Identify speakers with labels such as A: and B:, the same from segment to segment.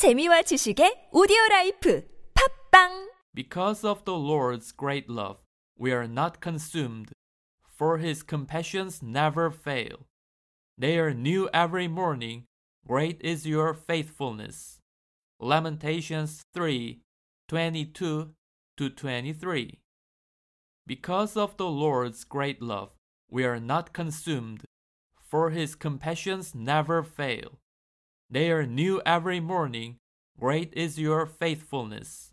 A: 재미와 지식의 오디오 라이프 팝빵
B: Because of the Lord's great love, we are not consumed, for his compassions never fail. They are new every morning. Great is your faithfulness. Lamentations 3 22 to 23. Because of the Lord's great love, we are not consumed, for his compassions never fail. They are new every morning. Great is your faithfulness.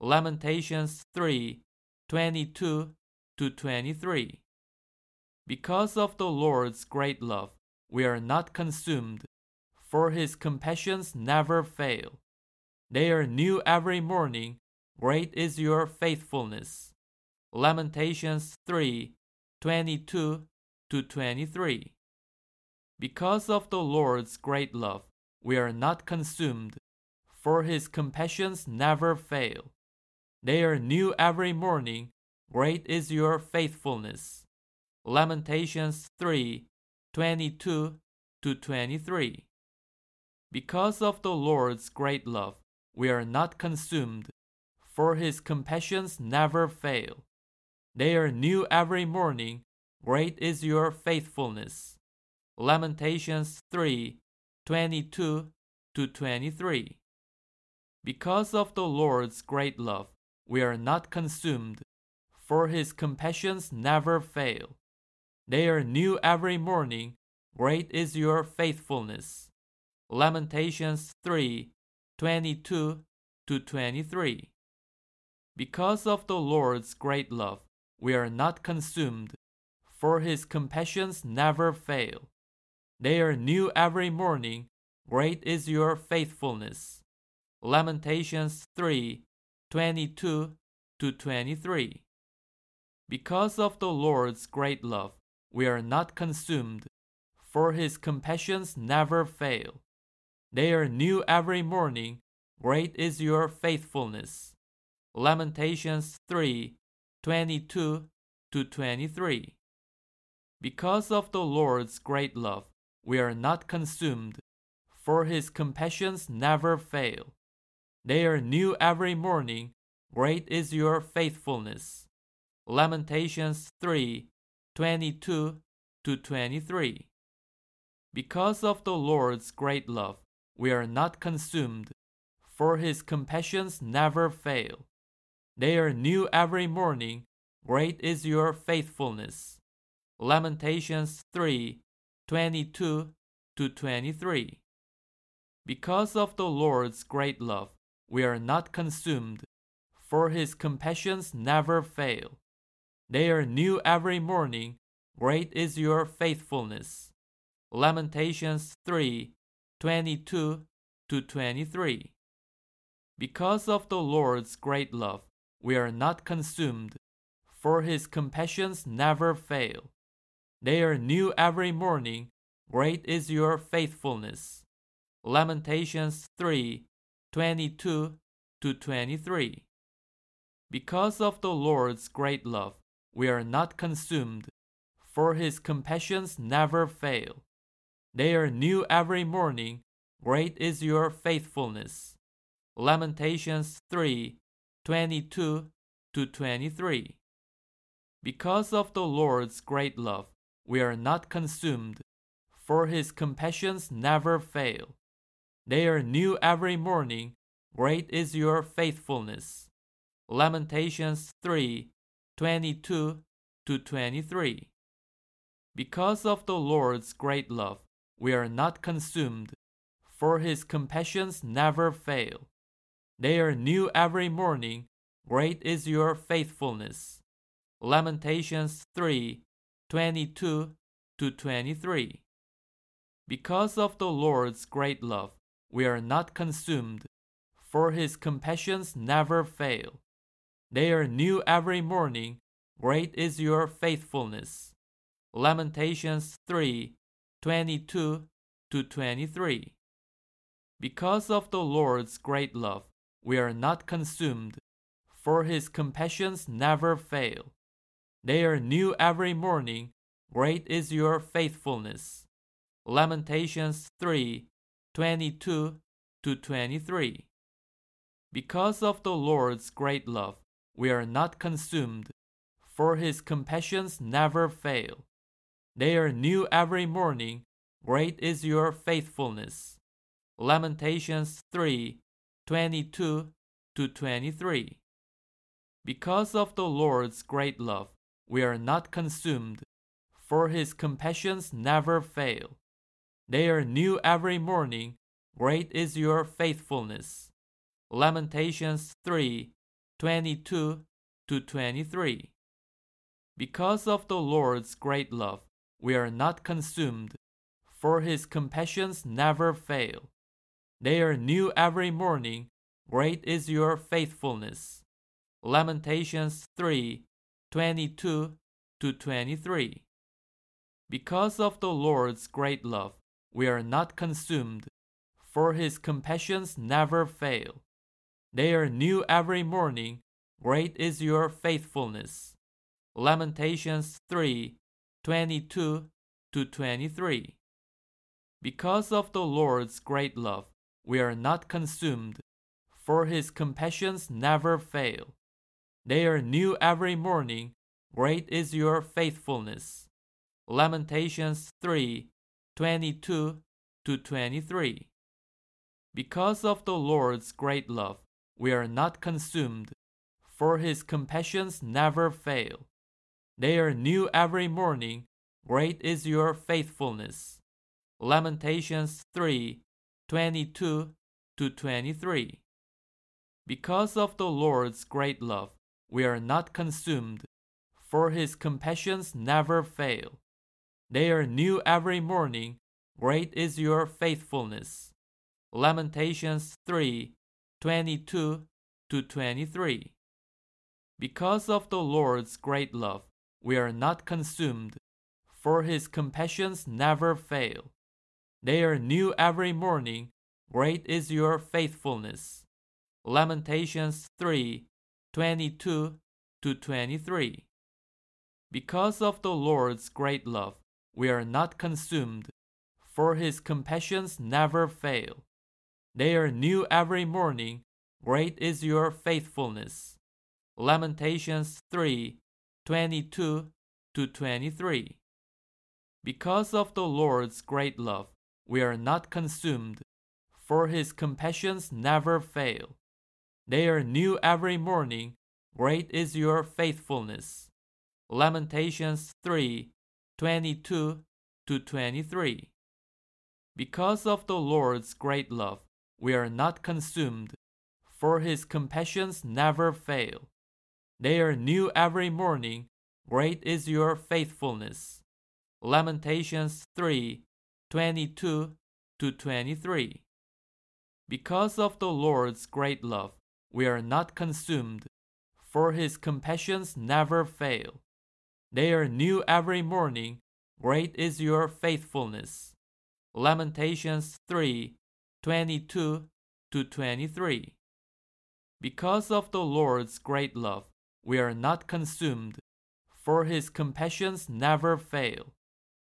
B: Lamentations 3 22 to 23. Because of the Lord's great love, we are not consumed, for his compassions never fail. They are new every morning. Great is your faithfulness. Lamentations 3 22 to 23. Because of the Lord's great love, we are not consumed, for his compassions never fail. They are new every morning. Great is your faithfulness. Lamentations 3 22 to 23. Because of the Lord's great love, we are not consumed, for his compassions never fail. They are new every morning. Great is your faithfulness. Lamentations 3 22 to 23. Because of the Lord's great love, we are not consumed, for his compassions never fail. They are new every morning. Great is your faithfulness. Lamentations 3 22 to 23. Because of the Lord's great love, we are not consumed, for his compassions never fail. They are new every morning. Great is your faithfulness. Lamentations 3 22 to 23. Because of the Lord's great love, we are not consumed, for his compassions never fail. They are new every morning. Great is your faithfulness. Lamentations 3 22 to 23. Because of the Lord's great love, we are not consumed, for his compassions never fail. They are new every morning. Great is your faithfulness. Lamentations 3 22 to 23. Because of the Lord's great love, we are not consumed, for his compassions never fail. They are new every morning. Great is your faithfulness. Lamentations 3 22 to 23. Because of the Lord's great love, we are not consumed, for his compassions never fail. They are new every morning. Great is your faithfulness. Lamentations 3 22 to 23. Because of the Lord's great love, we are not consumed, for his compassions never fail. They are new every morning. Great is your faithfulness. Lamentations 3 22 to 23. Because of the Lord's great love, we are not consumed, for his compassions never fail. They are new every morning. Great is your faithfulness. Lamentations 3 22 to 23. Because of the Lord's great love, we are not consumed, for his compassions never fail. They are new every morning. Great is your faithfulness. Lamentations 3 22 to 23. Because of the Lord's great love, we are not consumed, for his compassions never fail. They are new every morning. Great is your faithfulness. Lamentations 3 22 to 23. Because of the Lord's great love, we are not consumed, for his compassions never fail. They are new every morning. Great is your faithfulness. Lamentations 3 22 to 23. Because of the Lord's great love, we are not consumed, for his compassions never fail. They are new every morning. Great is your faithfulness. Lamentations 3 22 to 23. Because of the Lord's great love, we are not consumed, for his compassions never fail. They are new every morning. Great is your faithfulness. Lamentations 3 22 to 23. Because of the Lord's great love, we are not consumed, for his compassions never fail. They are new every morning. Great is your faithfulness. Lamentations 3 22 to 23. Because of the Lord's great love, we are not consumed, for his compassions never fail. They are new every morning. Great is your faithfulness. Lamentations 3 22 to 23. Because of the Lord's great love, we are not consumed, for his compassions never fail. They are new every morning. Great is your faithfulness. Lamentations 3 22 to 23. Because of the Lord's great love, we are not consumed, for his compassions never fail. They are new every morning. Great is your faithfulness. Lamentations 3 22 to 23. Because of the Lord's great love, we are not consumed, for his compassions never fail. They are new every morning. Great is your faithfulness. Lamentations 3 22 to 23. Because of the Lord's great love, we are not consumed, for his compassions never fail. They are new every morning. Great is your faithfulness. Lamentations 3 22 to 23. Because of the Lord's great love, we are not consumed, for his compassions never fail. They are new every morning. Great is your faithfulness. Lamentations 3 22 to 23. Because of the Lord's great love, we are not consumed, for his compassions never fail. They are new every morning. Great is your faithfulness. Lamentations 3 22 to 23. Because of the Lord's great love, we are not consumed, for his compassions never fail. They are new every morning. Great is your faithfulness. Lamentations 3 22 to 23. Because of the Lord's great love, we are not consumed, for his compassions never fail. They are new every morning. Great is your faithfulness. Lamentations 3 22 to 23. Because of the Lord's great love, we are not consumed, for his compassions never fail. They are new every morning. Great is your faithfulness. Lamentations 3 22 to 23. Because of the Lord's great love, we are not consumed, for his compassions never fail.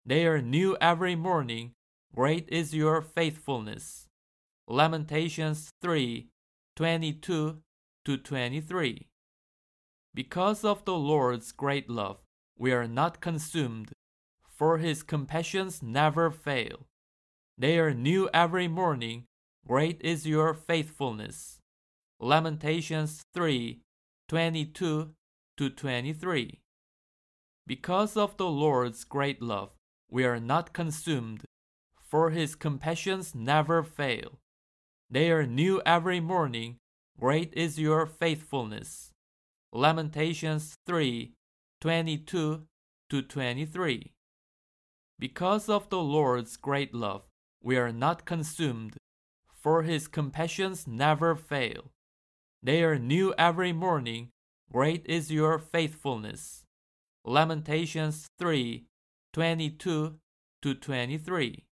B: They are new every morning. Great is your faithfulness. Lamentations 3 22 to 23. Because of the Lord's great love, we are not consumed, for his compassions never fail. They are new every morning. Great is your faithfulness. Lamentations 3 22 to 23. Because of the Lord's great love, we are not consumed, for his compassions never fail. They are new every morning. Great is your faithfulness. Lamentations 3 22 to 23. Because of the Lord's great love, we are not consumed, for his compassions never fail. They are new every morning. Great is your faithfulness. Lamentations 3 22 to 23.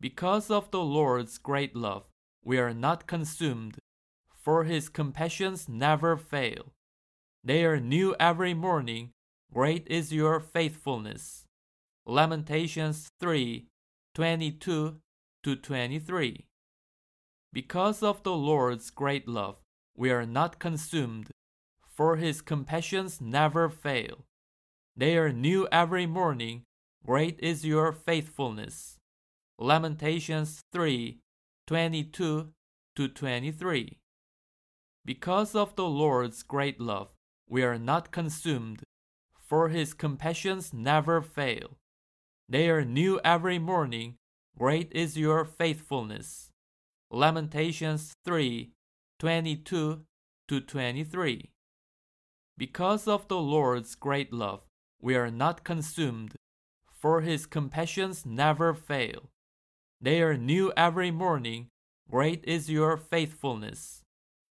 B: Because of the Lord's great love, we are not consumed, for his compassions never fail. They are new every morning. Great is your faithfulness. Lamentations 3 22 to 23. Because of the Lord's great love, we are not consumed, for his compassions never fail. They are new every morning. Great is your faithfulness. Lamentations 3 22 to 23. Because of the Lord's great love, we are not consumed, for his compassions never fail. They are new every morning. Great is your faithfulness. Lamentations 3 22 to 23. Because of the Lord's great love, we are not consumed, for his compassions never fail. They are new every morning. Great is your faithfulness.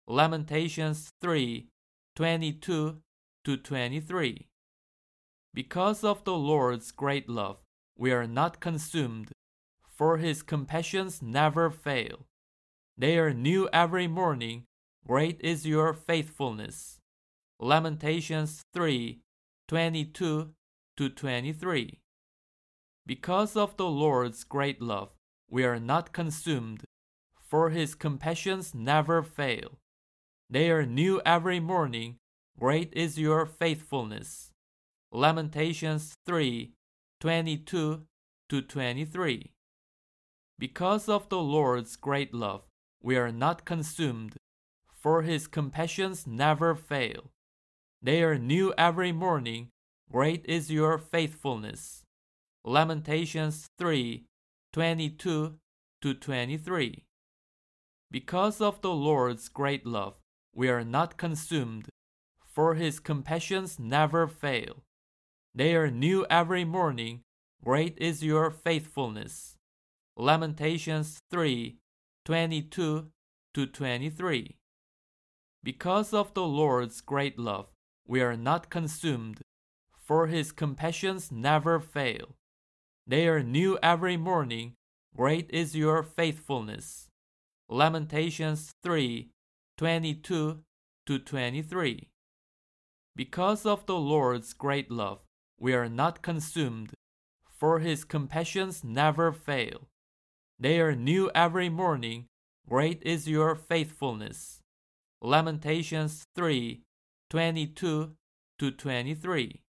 B: Lamentations 3 22 to 23. Because of the Lord's great love, we are not consumed, for his compassions never fail. They are new every morning. Great is your faithfulness. Lamentations 3 22 to 23. Because of the Lord's great love, we are not consumed, for his compassions never fail. They are new every morning. Great is your faithfulness. Lamentations 3 22 to 23. Because of the Lord's great love, we are not consumed, for his compassions never fail. They are new every morning. Great is your faithfulness. Lamentations 3 22 to 23. Because of the Lord's great love, we are not consumed, for his compassions never fail. They are new every morning. Great is your faithfulness. Lamentations 3 22 to 23. Because of the Lord's great love, we are not consumed, for his compassions never fail. They are new every morning. Great is your faithfulness. Lamentations 3 22 to 23. Because of the Lord's great love, we are not consumed, for his compassions never fail. They are new every morning. Great is your faithfulness. Lamentations 3 22 to 23.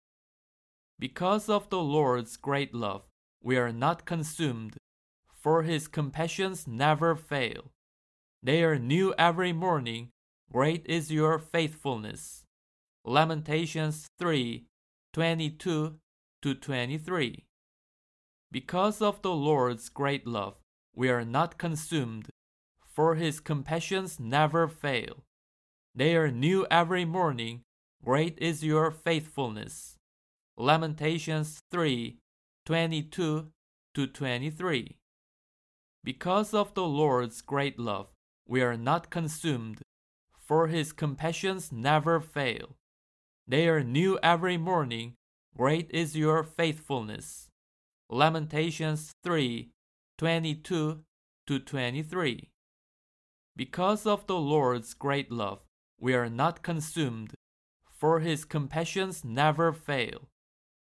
B: Because of the Lord's great love, we are not consumed, for his compassions never fail. They are new every morning. Great is your faithfulness. Lamentations 3 22 to 23. Because of the Lord's great love, we are not consumed, for his compassions never fail. They are new every morning. Great is your faithfulness. Lamentations 3 22 to 23. Because of the Lord's great love, we are not consumed, for his compassions never fail. They are new every morning. Great is your faithfulness. Lamentations 3 22 to 23. Because of the Lord's great love, we are not consumed, for his compassions never fail.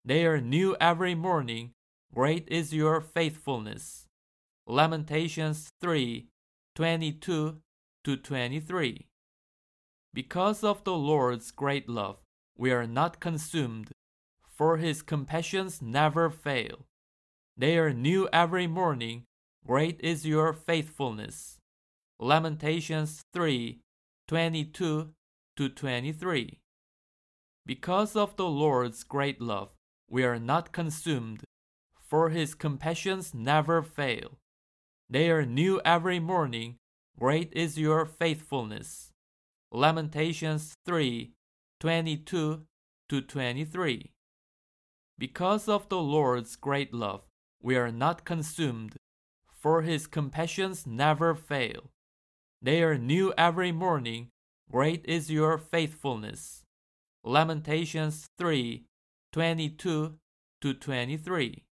B: They are new every morning. Great is your faithfulness. Lamentations 3 22 to 23. Because of the Lord's great love, we are not consumed, for his compassions never fail. They are new every morning. Great is your faithfulness. Lamentations 3 22 to 23. Because of the Lord's great love, we are not consumed, for his compassions never fail. They are new every morning. Great is your faithfulness. Lamentations 3 22 to 23. Because of the Lord's great love, we are not consumed, for his compassions never fail. They are new every morning. Great is your faithfulness. Lamentations 3 22 to 23.